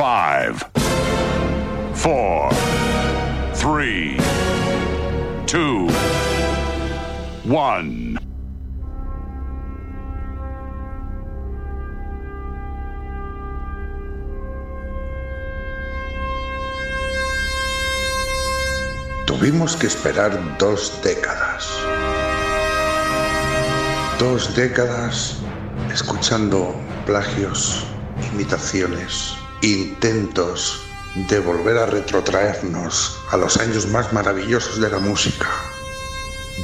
Five, four, three, two, one. Tuvimos que esperar dos décadas. Dos décadas escuchando plagios, imitaciones, intentos de volver a retrotraernos a los años más maravillosos de la música.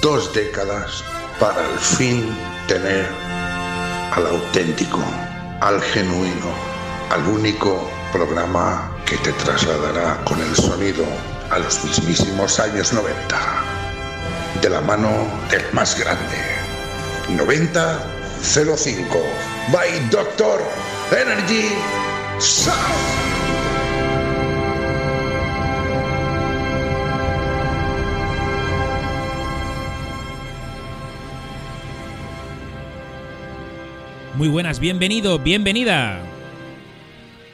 Dos décadas para al fin tener al auténtico, al genuino, al único programa que te trasladará con el sonido a los mismísimos años 90, de la mano del más grande. 9005 by Doctor Energy Muy buenas, bienvenido, bienvenida.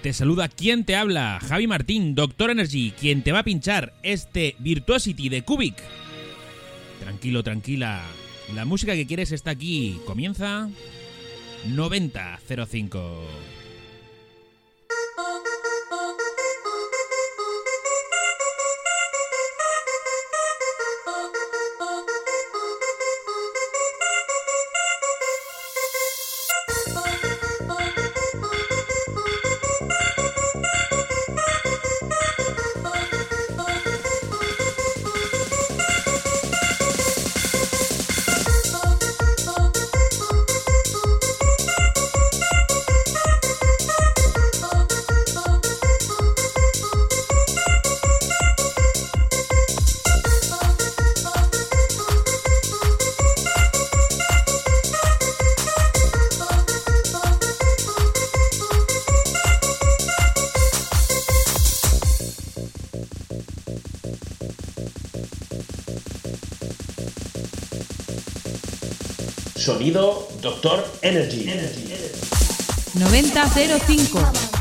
Te saluda quien te habla, Javi Martín, Doctor Energy, quien te va a pinchar este Virtuosity de Cubic. Tranquilo, tranquila. La música que quieres está aquí. Comienza 9005. Sonido Doctor Energy. 9005.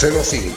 05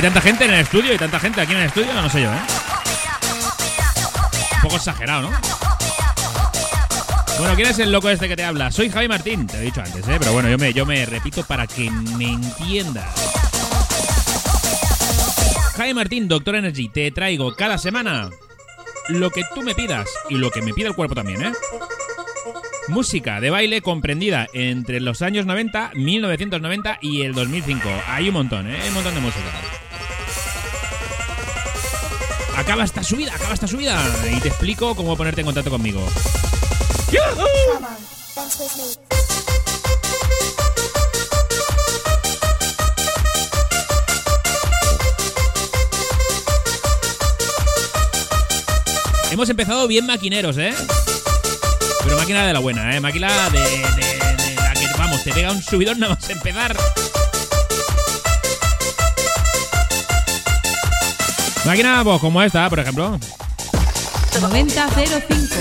Hay tanta gente en el estudio y tanta gente aquí en el estudio, no, sé yo, ¿eh? Un poco exagerado, ¿no? Bueno, ¿quién es el loco este que te habla? Soy Javi Martín, te he dicho antes, ¿eh? Pero bueno, yo me, repito para que me entiendas. Javi Martín, Doctor Energy, te traigo cada semana lo que tú me pidas y lo que me pida el cuerpo también, ¿eh? Música de baile comprendida entre los años 90, 1990 y el 2005. Hay un montón, ¿eh? Un montón de música. Acaba esta subida, acaba esta subida. Y te explico cómo ponerte en contacto conmigo. Hemos empezado bien maquineros, ¿eh? Pero máquina de la buena, ¿eh? Máquina de, la que, vamos, te pega un subidón nada más empezar. Máquina, pues como esta, por ejemplo. 9005.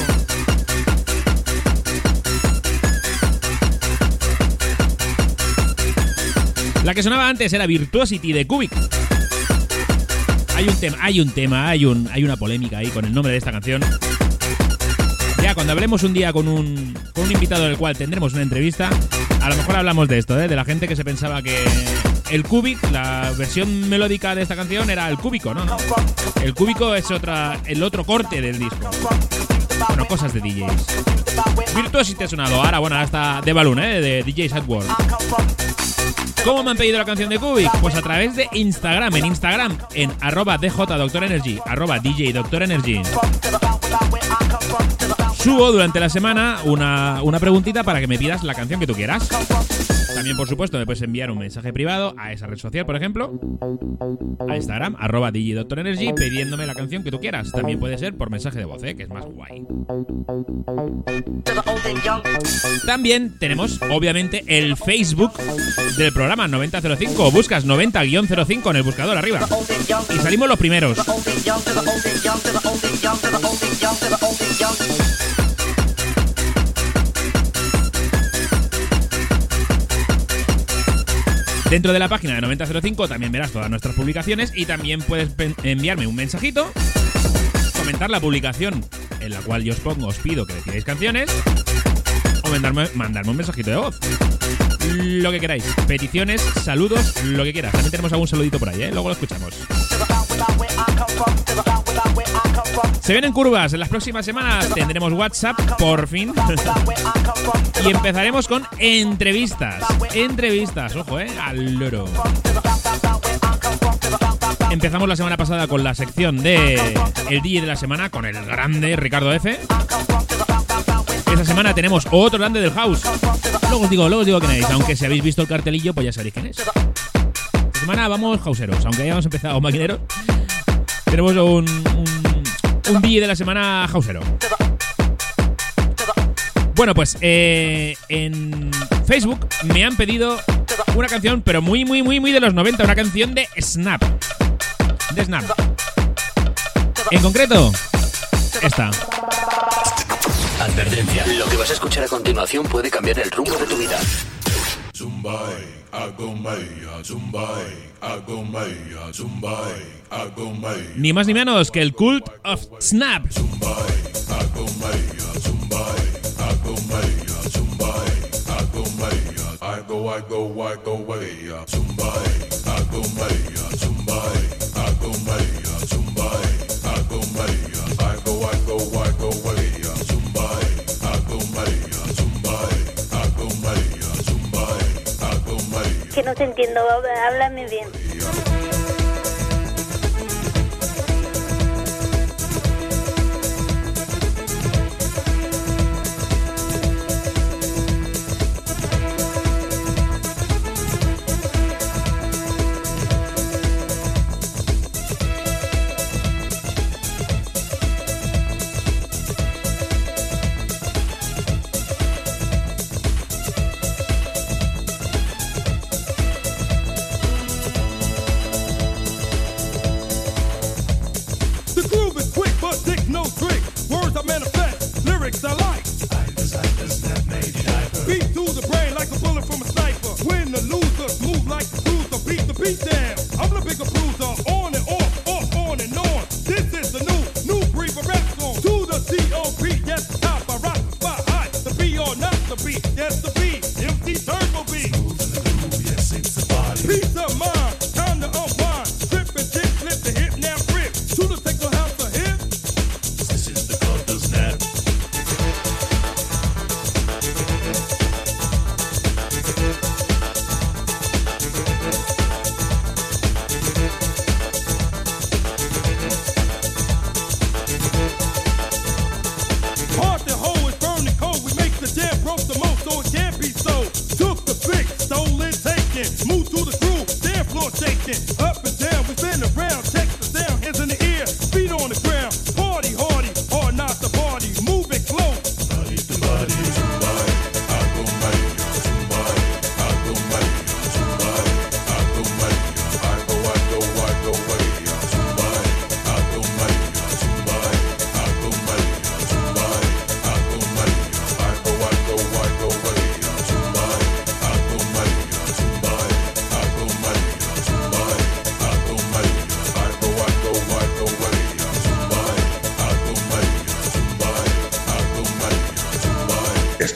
La que sonaba antes era Virtuosity de Cubic. Hay un tema, hay un tema, hay un, hay una polémica ahí con el nombre de esta canción. Ya cuando hablemos un día con un, con un invitado del cual tendremos una entrevista, a lo mejor hablamos de esto, ¿eh? de la gente que se pensaba que el Cubic, la versión melódica de esta canción era el cúbico, ¿no? El cúbico es otra, el otro corte del disco. Bueno, cosas de DJs. Virtuosity ha sonado. Ahora, bueno, está de Balloon, ¿eh? De DJs at World. ¿Cómo me han pedido la canción de Cubic? Pues a través de Instagram. En Instagram, en arroba djdoctorenergy, arroba DJ Subo durante la semana una, una preguntita para que me pidas la canción que tú quieras. También, por supuesto, me puedes enviar un mensaje privado a esa red social, por ejemplo, a Instagram, arroba Energy, pidiéndome la canción que tú quieras. También puede ser por mensaje de voz, ¿eh? que es más guay. También tenemos, obviamente, el Facebook del programa 9005. Buscas 90-05 en el buscador arriba. Y salimos los primeros. Dentro de la página de 9005 también verás todas nuestras publicaciones y también puedes enviarme un mensajito, comentar la publicación en la cual yo os pongo, os pido que decidáis canciones o mandarme, mandarme un mensajito de voz. Lo que queráis. Peticiones, saludos, lo que quieras. También tenemos algún saludito por ahí, ¿eh? Luego lo escuchamos. Se vienen curvas. En las próximas semanas tendremos WhatsApp, por fin. y empezaremos con entrevistas. Entrevistas, ojo, eh, al loro. Empezamos la semana pasada con la sección de El DJ de la semana con el grande Ricardo F. Esta semana tenemos otro grande del house. Luego os digo, luego os digo quién es. Aunque si habéis visto el cartelillo, pues ya sabéis quién es. Esta semana vamos houseeros. Aunque hayamos empezado maquineros, tenemos un DJ de la semana hausero. Bueno, pues eh, en Facebook me han pedido una canción, pero muy, muy, muy, muy de los 90, una canción de Snap. De Snap. En concreto, esta. Advertencia. Lo que vas a escuchar a continuación puede cambiar el rumbo de tu vida. Ni más ni menos que el Cult of Snap. que no te entiendo, háblame bien.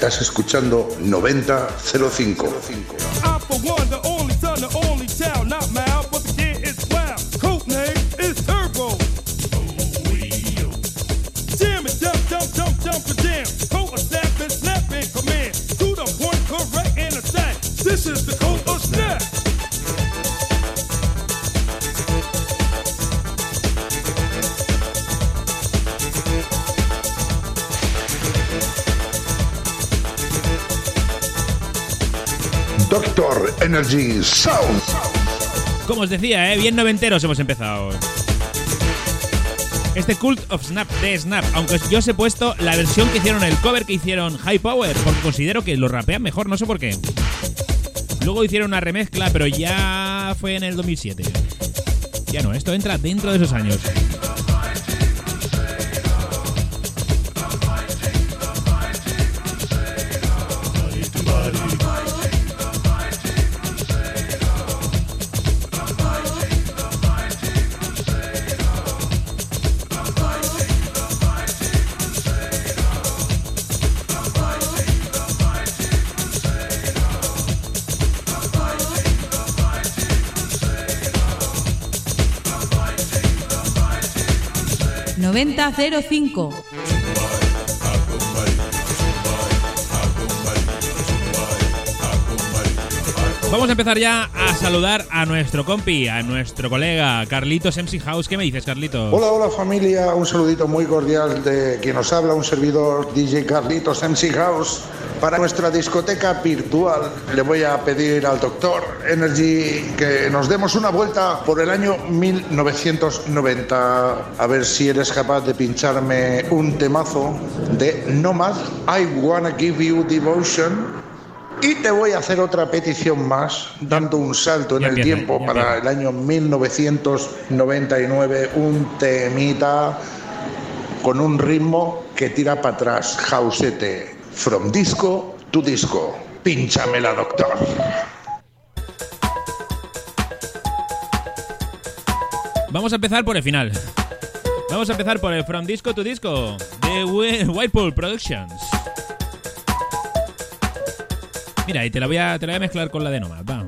Estás escuchando 9005. 05. Energy Sound. Como os decía, ¿eh? bien noventeros hemos empezado. Este Cult of Snap de Snap, aunque yo os he puesto la versión que hicieron, el cover que hicieron High Power, porque considero que lo rapean mejor, no sé por qué. Luego hicieron una remezcla, pero ya fue en el 2007. Ya no, esto entra dentro de esos años. Noventa cero cinco. Vamos a empezar ya a saludar a nuestro compi, a nuestro colega Carlitos MC House. ¿Qué me dices, Carlitos? Hola, hola familia, un saludito muy cordial de quien nos habla, un servidor DJ Carlitos MC House. Para nuestra discoteca virtual le voy a pedir al doctor Energy que nos demos una vuelta por el año 1990 a ver si eres capaz de pincharme un temazo de Nomad, I Wanna Give You Devotion. Y te voy a hacer otra petición más, dando un salto en el tiempo para el año 1999, un temita con un ritmo que tira para atrás, jausete, from disco to disco. Pínchamela, doctor. Vamos a empezar por el final. Vamos a empezar por el From Disco to Disco de Whitepool Productions. Mira, y te la voy a, te la voy a mezclar con la de Nomad, va.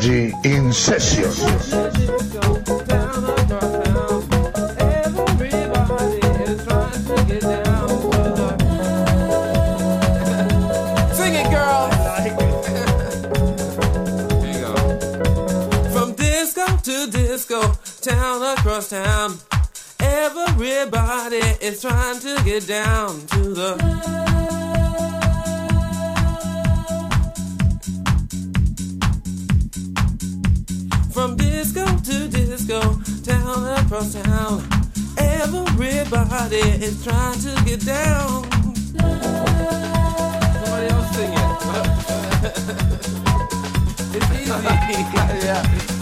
Energy in Session. Everybody is trying to get down. Somebody else sing it. it's easy. yeah.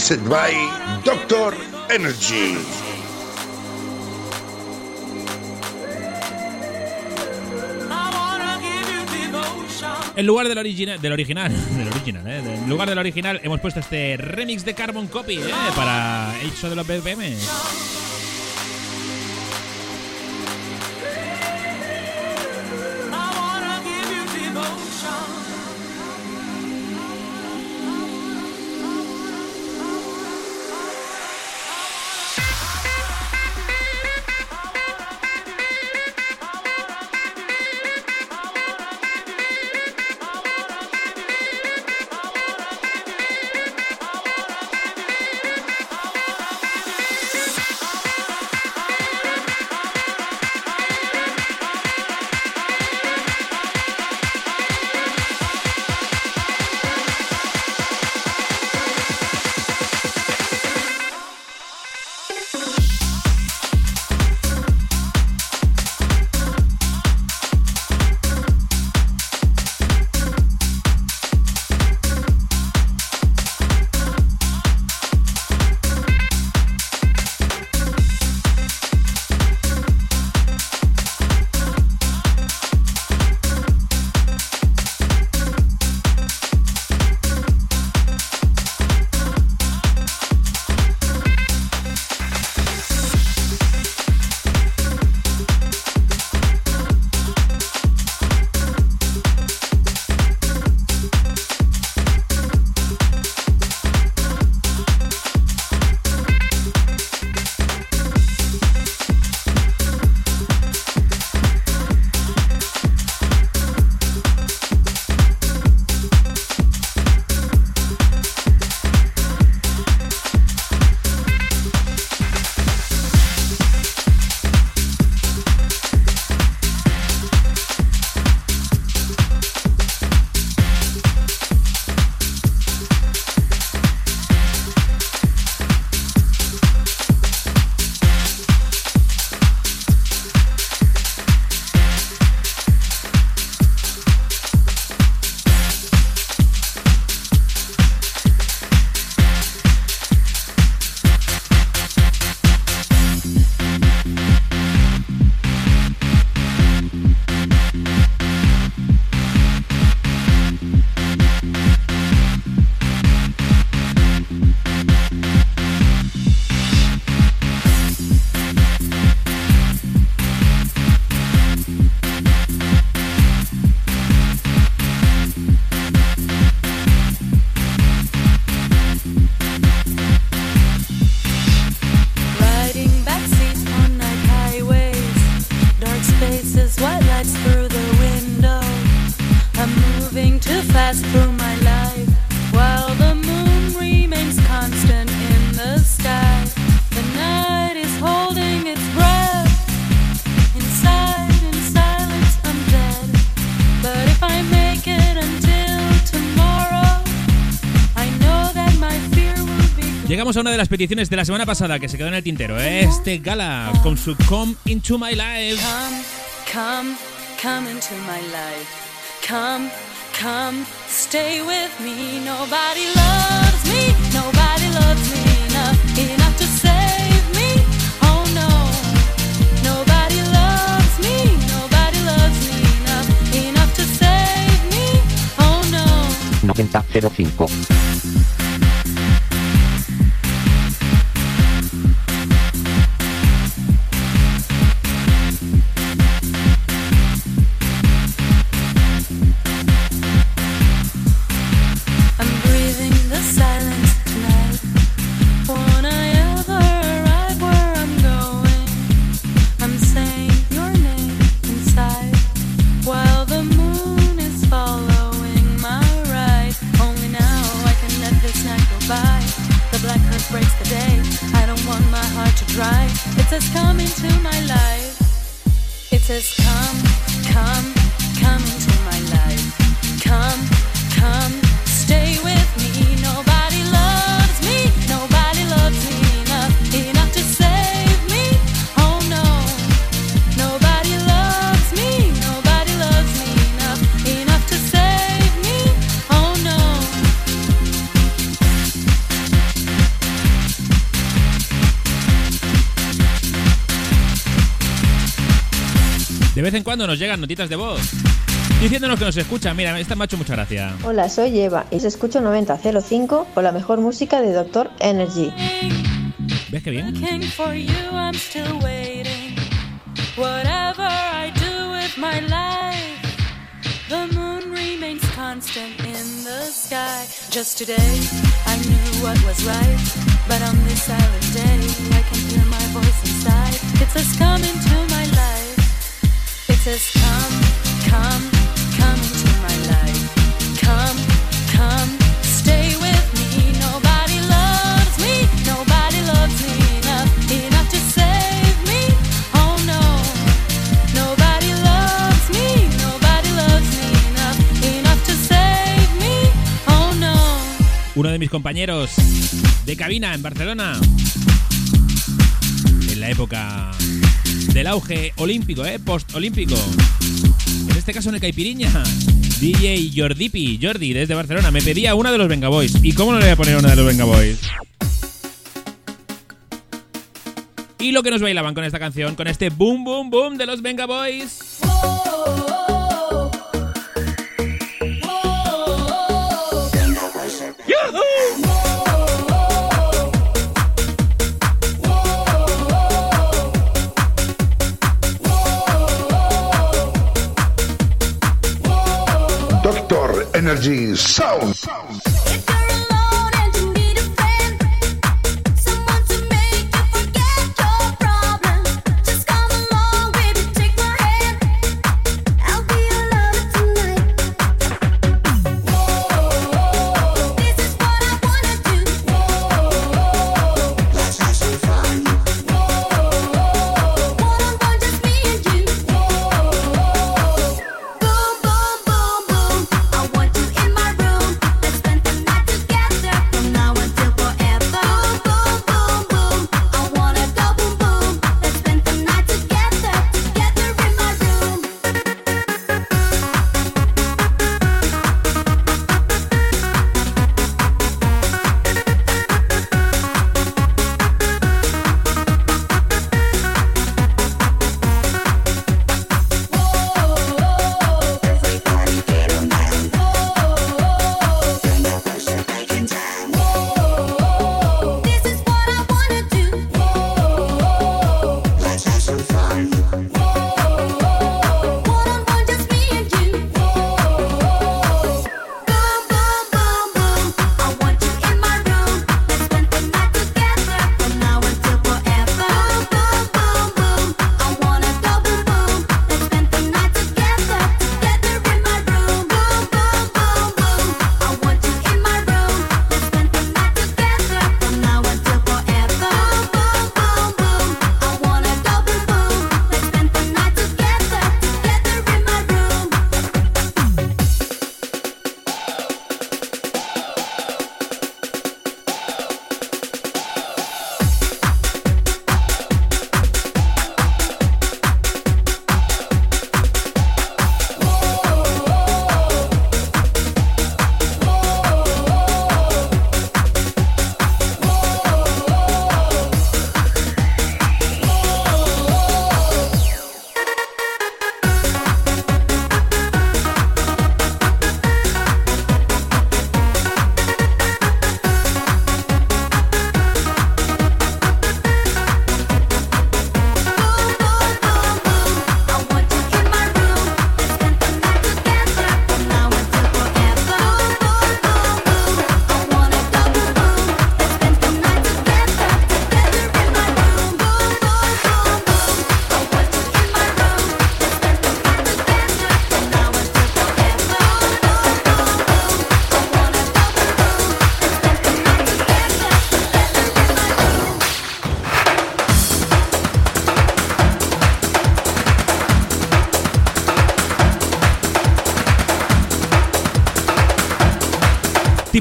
Mixed by Doctor Energy. En lugar del original, del original, del original, ¿eh? En lugar del original hemos puesto este remix de Carbon Copy, ¿eh? Para el show de los BPM. Llegamos a una de las peticiones de la semana pasada que se quedó en el tintero, ¿eh? este gala con su Come Into My Life. Come, come, come into my life. Come, come, stay with me. Nobody loves me, nobody loves me enough, enough to save me. Oh no, nobody loves me, nobody loves me enough, enough to save me. Oh no. 9005. De vez en cuando nos llegan notitas de voz diciéndonos que nos escuchan. Mira, esta me ha hecho mucha gracia. Hola, soy Eva y os escucho 9005 con la mejor música de Doctor Energy. ¿Ves qué bien? Looking for you, I'm still waiting. Whatever I do with my life, the moon remains constant in the sky. Just today, I knew what was right, but on this silent day, I can hear my voice inside. It says, Come into my life. Uno de mis compañeros de cabina en Barcelona. En la época del auge olímpico, ¿eh? Post-olímpico. En este caso el Caipiriña. DJ Jordipi, Jordi, desde Barcelona, me pedía una de los Venga Boys. ¿Y cómo no le voy a poner una de los Venga Boys? Y lo que nos bailaban con esta canción, con este boom, boom, boom de los Venga Boys. Energy Sound.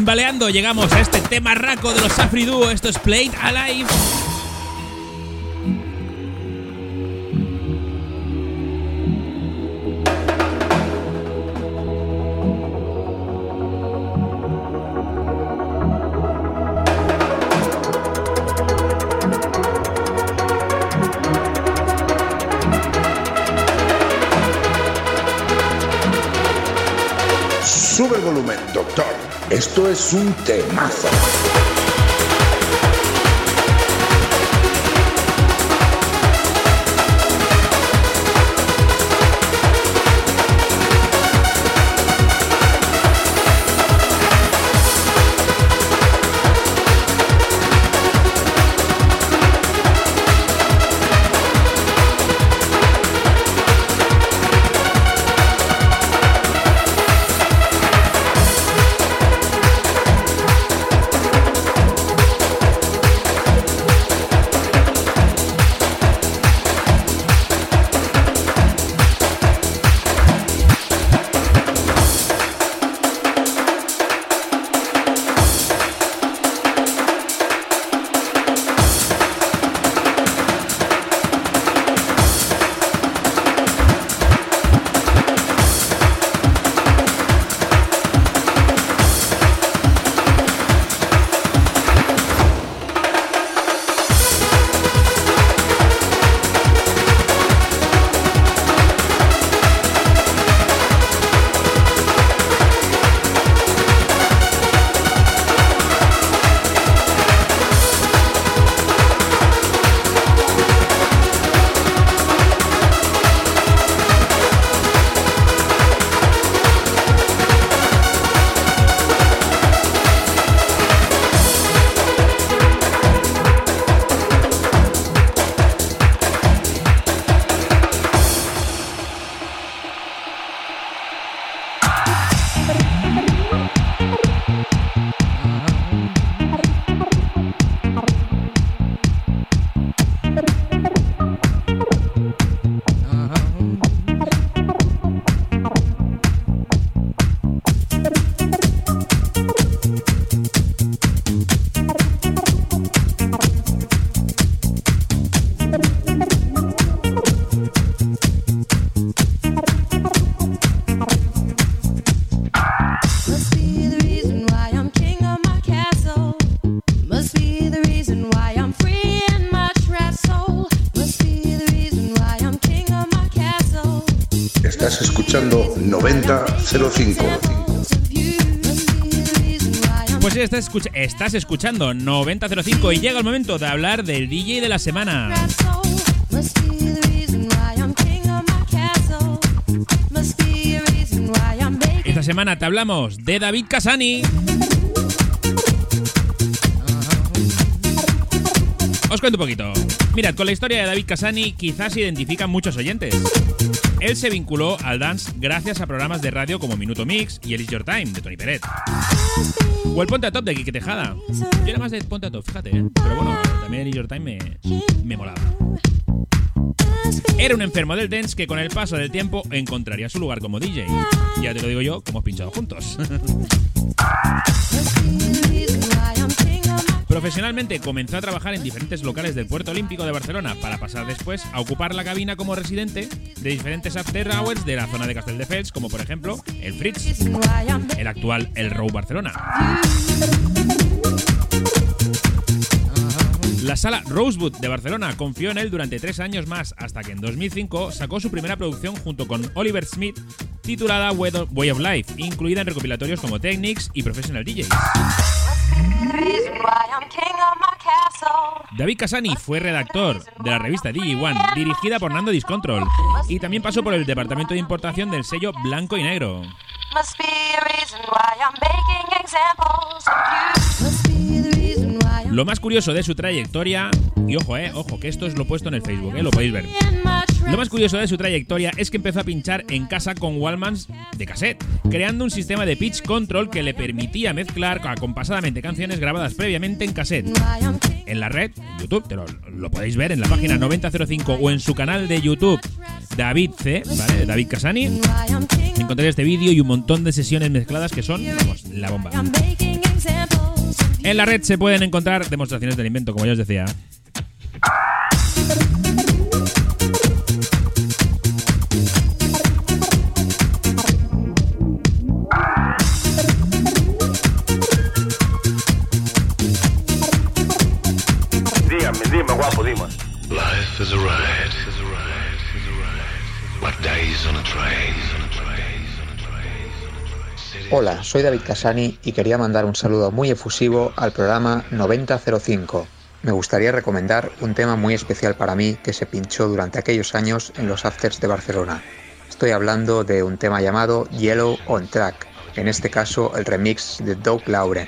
Timbaleando llegamos a este tema raco de los Afri Duo. Esto es Played Alive. Es un temazo. Estás escuchando 9005. Pues estás, escuch- estás escuchando 9005 y llega el momento de hablar del DJ de la semana. Esta semana te hablamos de David Casani. Os cuento un poquito. Mirad, con la historia de David Casani quizás identifican muchos oyentes. Él se vinculó al dance gracias a programas de radio como Minuto Mix y El Is Your Time de Tony Peret. O el Ponte a Top de Quique Tejada. Yo era más de Ponte a Top, fíjate, ¿eh? Pero bueno, también El Is Your Time me, me molaba. Era un enfermo del dance que con el paso del tiempo encontraría su lugar como DJ. Ya te lo digo yo, hemos pinchado juntos. Profesionalmente comenzó a trabajar en diferentes locales del Puerto Olímpico de Barcelona para pasar después a ocupar la cabina como residente de diferentes after hours de la zona de Castelldefels, como por ejemplo el Fritz, el actual El Row Barcelona. La sala Rosewood de Barcelona confió en él durante tres años más, hasta que en 2005 sacó su primera producción junto con Oliver Smith, titulada Way of Life, incluida en recopilatorios como Technics y Professional DJs. David Casani fue redactor de la revista DJ1, dirigida por Nando Discontrol, y también pasó por el departamento de importación del sello Blanco y Negro. Lo más curioso de su trayectoria, y ojo, eh, ojo, que esto es lo puesto en el Facebook, eh, lo podéis ver. Lo más curioso de su trayectoria es que empezó a pinchar en casa con Wallmans de cassette, creando un sistema de pitch control que le permitía mezclar acompasadamente canciones grabadas previamente en cassette. En la red, en YouTube, lo, podéis ver en la página 9005 o en su canal de YouTube David C. David Casani. encontraréis este vídeo y un montón de sesiones mezcladas que son la bomba. En la red se pueden encontrar demostraciones del invento, como ya os decía. Hola, soy David Casani y quería mandar un saludo muy efusivo al programa 9005. Me gustaría recomendar un tema muy especial para mí que se pinchó durante aquellos años en los afters de Barcelona. Estoy hablando de un tema llamado Yellow on Track, en este caso el remix de Doug Lauren.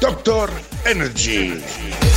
Doctor Energy.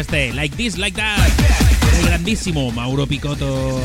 este Like This, Like That. El grandísimo Mauro Picotto.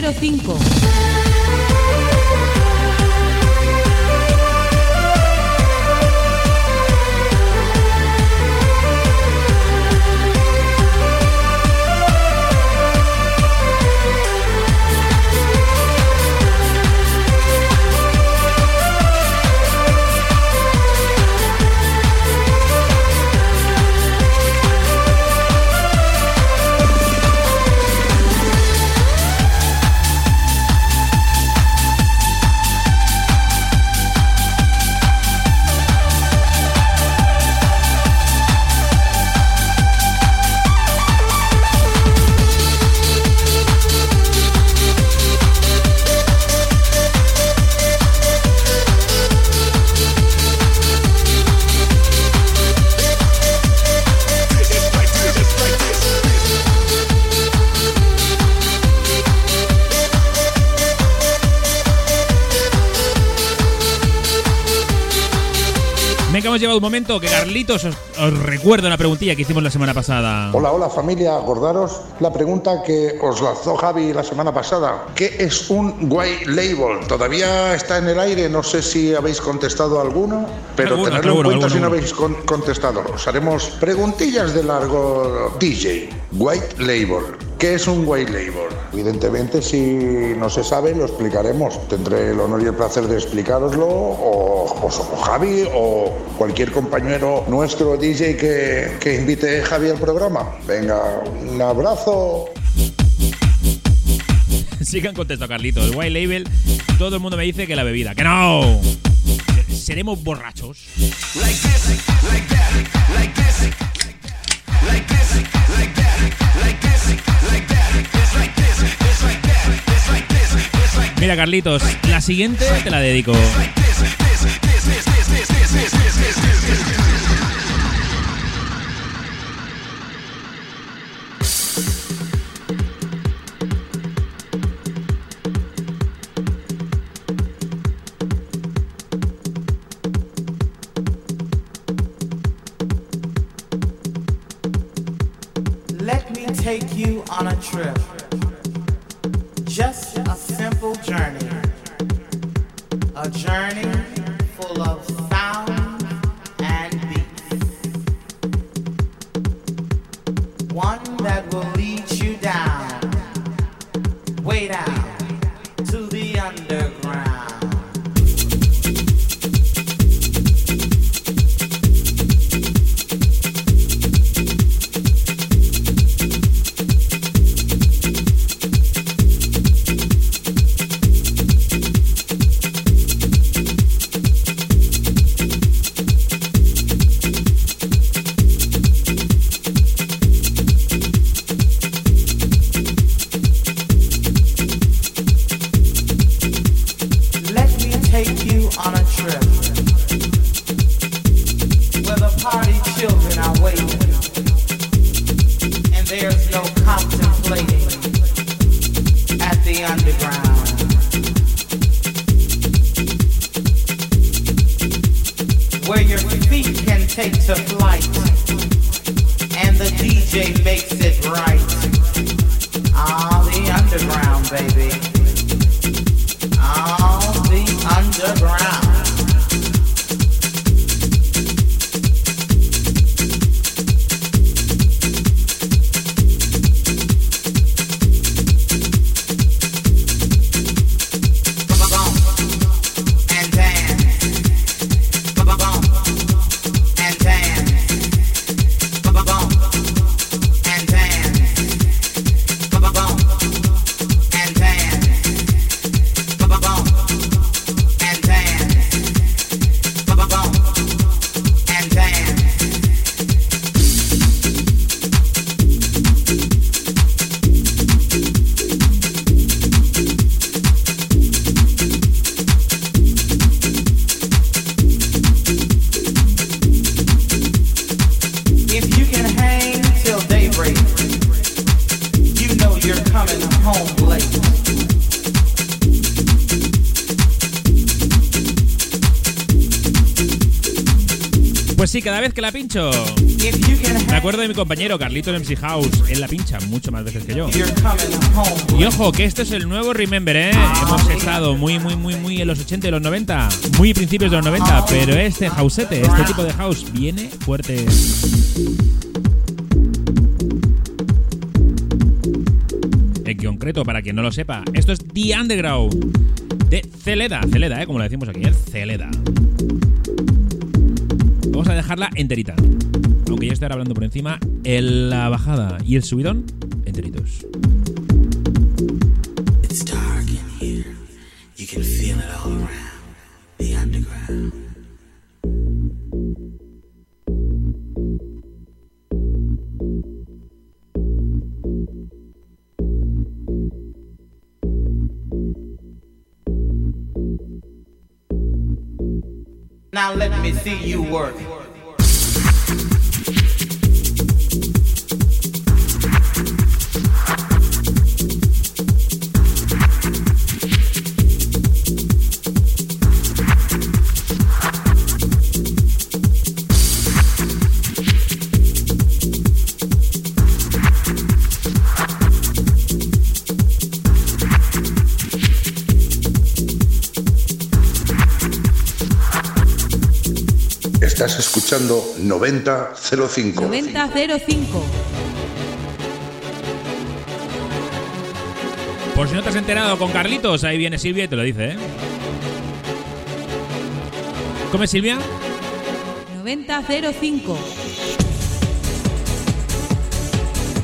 05. Carlitos os, os recuerda una preguntilla que hicimos la semana pasada. Hola, hola familia, acordaros la pregunta que os lanzó Javi la semana pasada. ¿Qué es un white label? Todavía está en el aire, no sé si habéis contestado alguno, pero Alguno, tenedlo alguno, en cuenta si no alguno. habéis con- contestado. Os haremos preguntillas de largo DJ. White label. ¿Qué es un white label? Evidentemente, si no se sabe, lo explicaremos. Tendré el honor y el placer de explicároslo, o, o, o Javi, o cualquier compañero nuestro DJ que, que invite Javi al programa. Venga, un abrazo. Han contestado Carlitos. El White Label, todo el mundo me dice que la bebida. ¡Que no! Seremos borrachos. Mira, Carlitos, la siguiente te la dedico. Compañero Carlitos MC House. Él la pincha mucho más veces que yo. Y ojo, que esto es el nuevo Remember, ¿eh? Hemos estado muy, muy, muy, muy en los 80 y los 90. Muy principios de los 90. Pero este houseete, este tipo de house, viene fuerte. En concreto, para quien no lo sepa, esto es The Underground de Celeda. Celeda, ¿eh? Como lo decimos aquí, ¿eh? Celeda. Vamos a dejarla enterita. Yo esté ahora hablando por encima, en la bajada y el subidón, enteritos. It's dark in here. You can feel it all around. The underground. Now let me see you work. Escuchando 9005. 9005. Por si no te has enterado con Carlitos, ahí viene Silvia y te lo dice, ¿eh? ¿Cómo es Silvia? 9005.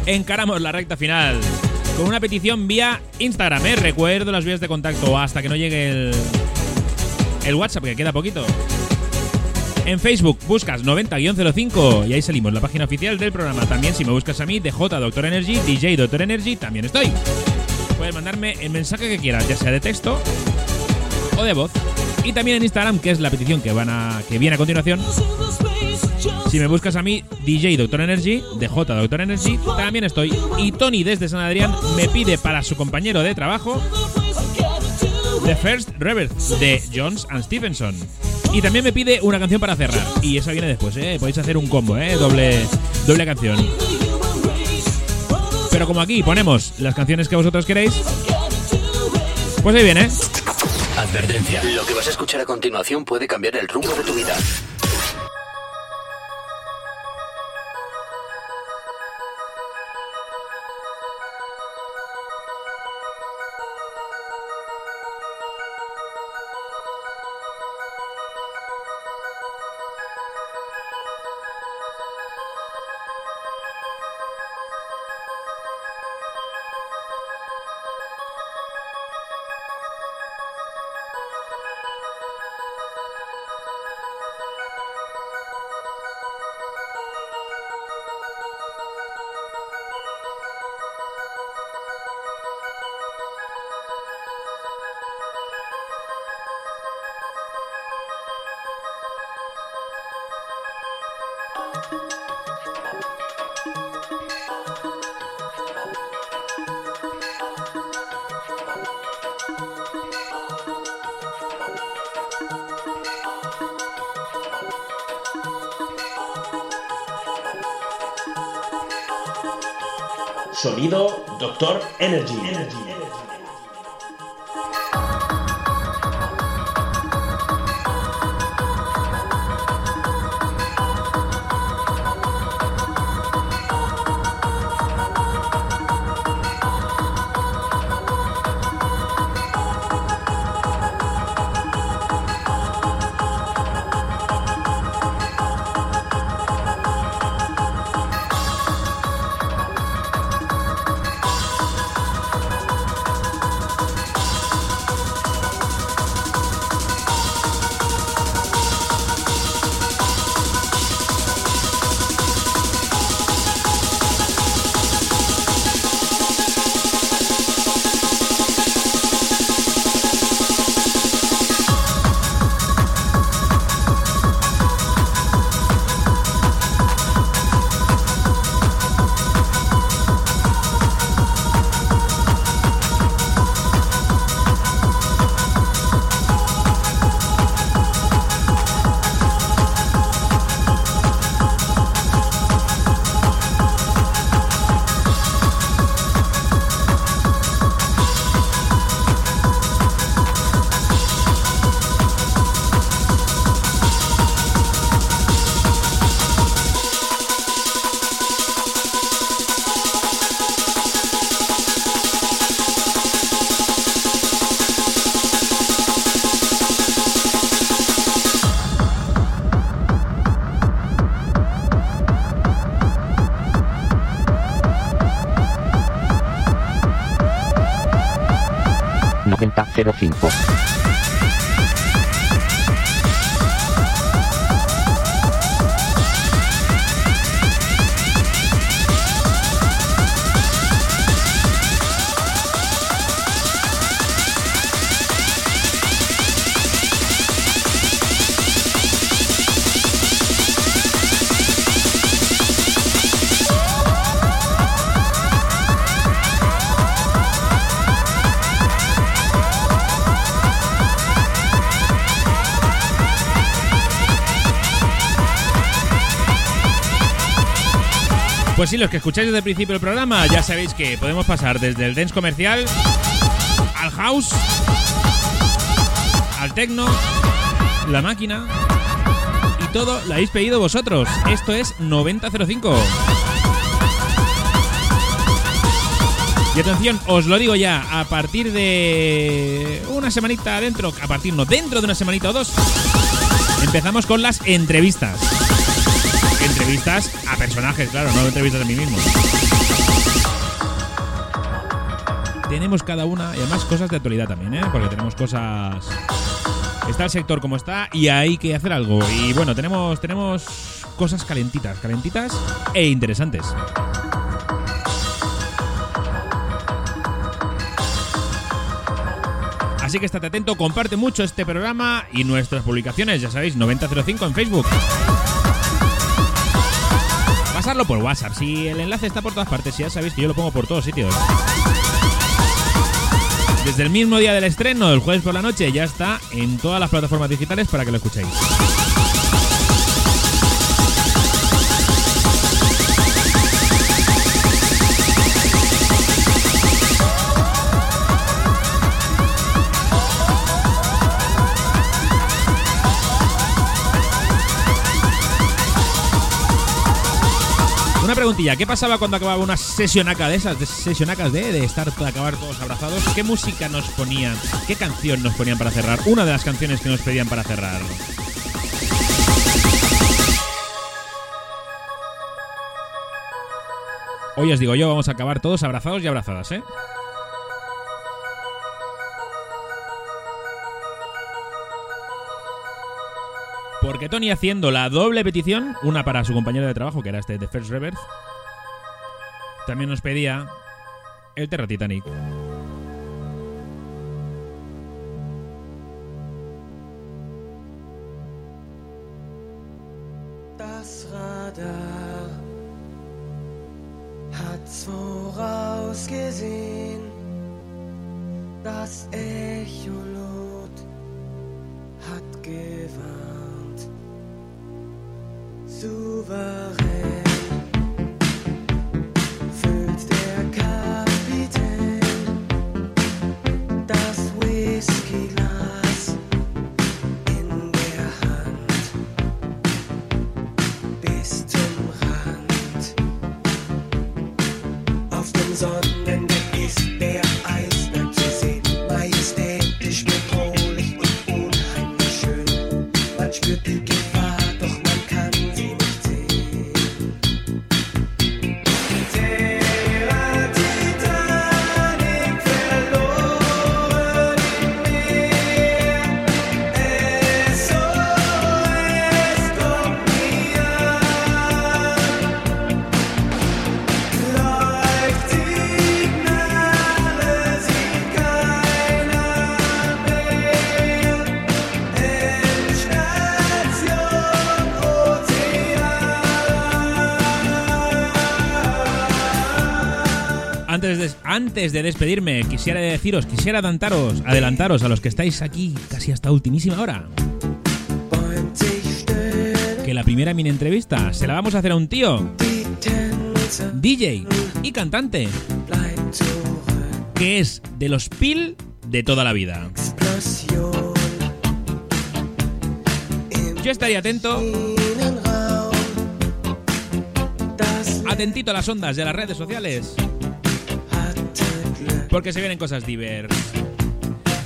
Encaramos la recta final con una petición vía Instagram, ¿eh? Recuerdo las vías de contacto hasta que no llegue el, el WhatsApp, que queda poquito. En Facebook buscas 90-05 y ahí salimos, la página oficial del programa. También si me buscas a mí, DJ Doctor Energy, DJ Doctor Energy, también estoy. Puedes mandarme el mensaje que quieras, ya sea de texto o de voz. Y también en Instagram, que es la petición que, van a, que viene a continuación. Si me buscas a mí, DJ Doctor Energy, DJ Doctor Energy, también estoy. Y Tony desde San Adrián me pide para su compañero de trabajo The First Rebirth de Jones and Stevenson. Y también me pide una canción para cerrar. Y esa viene después, ¿eh? Podéis hacer un combo, ¿eh? Doble, doble canción. Pero como aquí ponemos las canciones que vosotros queréis, pues ahí viene. Advertencia. Lo que vas a escuchar a continuación puede cambiar el rumbo de tu vida. Sonido Doctor Energy. Energy. Energy 5. Los que escucháis desde el principio del programa ya sabéis que podemos pasar desde el dance comercial al house, al techno, la máquina y todo lo habéis pedido vosotros. Esto es 9005. Y atención, os lo digo ya, a partir de una semanita adentro, a partir no, dentro de una semanita o dos, empezamos con las entrevistas. Entrevistas a personajes, claro, no entrevistas a mí mismo. Tenemos cada una, y además cosas de actualidad también, ¿eh? Porque tenemos cosas... Está el sector como está y hay que hacer algo. Y bueno, tenemos, tenemos cosas calentitas, calentitas e interesantes. Así que estate atento, comparte mucho este programa y nuestras publicaciones, ya sabéis, 9005 en Facebook. Pasarlo por WhatsApp, si el enlace está por todas partes, ya sabéis que yo lo pongo por todos sitios. Desde el mismo día del estreno, el jueves por la noche, ya está en todas las plataformas digitales para que lo escuchéis. ¿Qué pasaba cuando acababa una sesionaca de esas, de sesionacas de, de estar de acabar todos abrazados? ¿Qué música nos ponían? ¿Qué canción nos ponían para cerrar? Una de las canciones que nos pedían para cerrar. Hoy os digo yo, vamos a acabar todos abrazados y abrazadas, ¿eh? Porque Tony haciendo la doble petición, una para su compañero de trabajo, que era este de First Rebirth, también nos pedía el Terra Titanic. Das Radar hat's Echolot. souveraine. Antes de, despedirme, quisiera deciros, quisiera adelantaros, adelantaros a los que estáis aquí casi hasta ultimísima hora. Que la primera mini entrevista se la vamos a hacer a un tío, DJ y cantante, que es de los Pil de toda la vida. Yo estaría atento, atentito a las ondas de las redes sociales, porque se vienen cosas divers.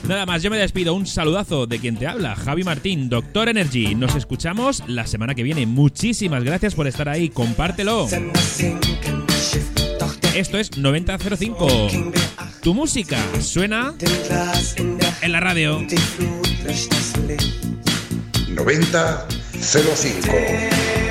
Nada más, yo me despido. Un saludazo de quien te habla, Javi Martín, Doctor Energy. Nos escuchamos la semana que viene. Muchísimas gracias por estar ahí. Compártelo. Esto es 9005. Tu música suena en la radio. 9005.